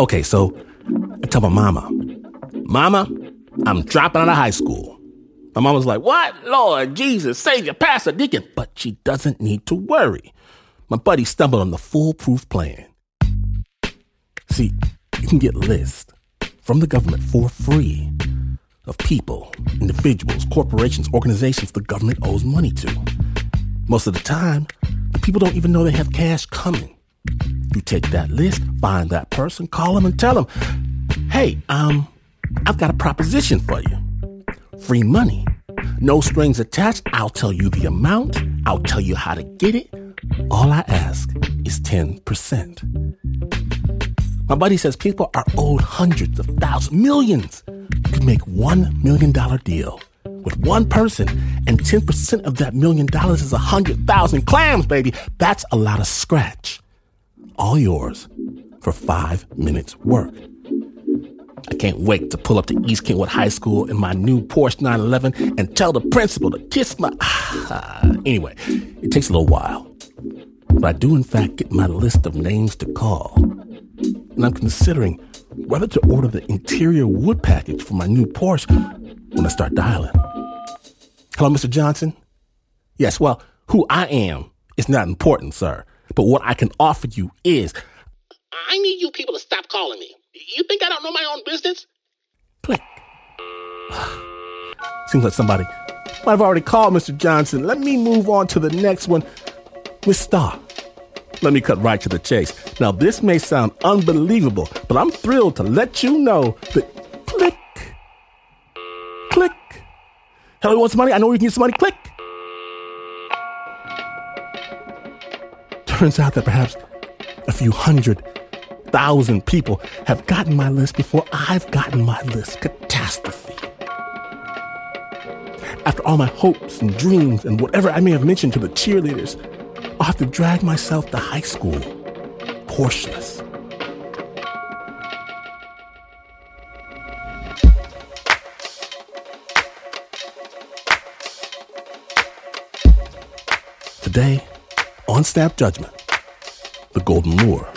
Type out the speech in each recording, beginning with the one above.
Okay, so I tell my mama, Mama, I'm dropping out of high school. My mama's like, What? Lord Jesus, Savior, Pastor, Deacon. But she doesn't need to worry. My buddy stumbled on the foolproof plan. See, you can get lists from the government for free of people, individuals, corporations, organizations the government owes money to. Most of the time, people don't even know they have cash coming. You take that list, find that person, call them and tell them, hey, um, I've got a proposition for you. Free money. No strings attached. I'll tell you the amount. I'll tell you how to get it. All I ask is 10%. My buddy says people are owed hundreds of thousands, millions. You make one million dollar deal with one person, and 10% of that million dollars is a hundred thousand clams, baby. That's a lot of scratch. All yours for five minutes work. I can't wait to pull up to East Kentwood High School in my new Porsche 911 and tell the principal to kiss my. anyway, it takes a little while. But I do, in fact, get my list of names to call. And I'm considering whether to order the interior wood package for my new Porsche when I start dialing. Hello, Mr. Johnson? Yes, well, who I am is not important, sir. But what I can offer you is I need you people to stop calling me. You think I don't know my own business? click. Seems like somebody might have already called Mr. Johnson. Let me move on to the next one. Miss Starr. Let me cut right to the chase. Now, this may sound unbelievable, but I'm thrilled to let you know that Hello, want some money? I know you can get some money. Click. Turns out that perhaps a few hundred thousand people have gotten my list before I've gotten my list. Catastrophe. After all my hopes and dreams and whatever I may have mentioned to the cheerleaders, I'll have to drag myself to high school, Porscheless. Today, on Snap Judgment, the Golden Lure.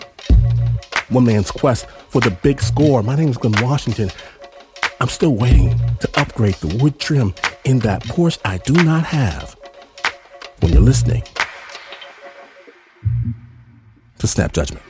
One man's quest for the big score. My name is Glynn Washington. I'm still waiting to upgrade the wood trim in that Porsche I do not have. When you're listening to Snap Judgment.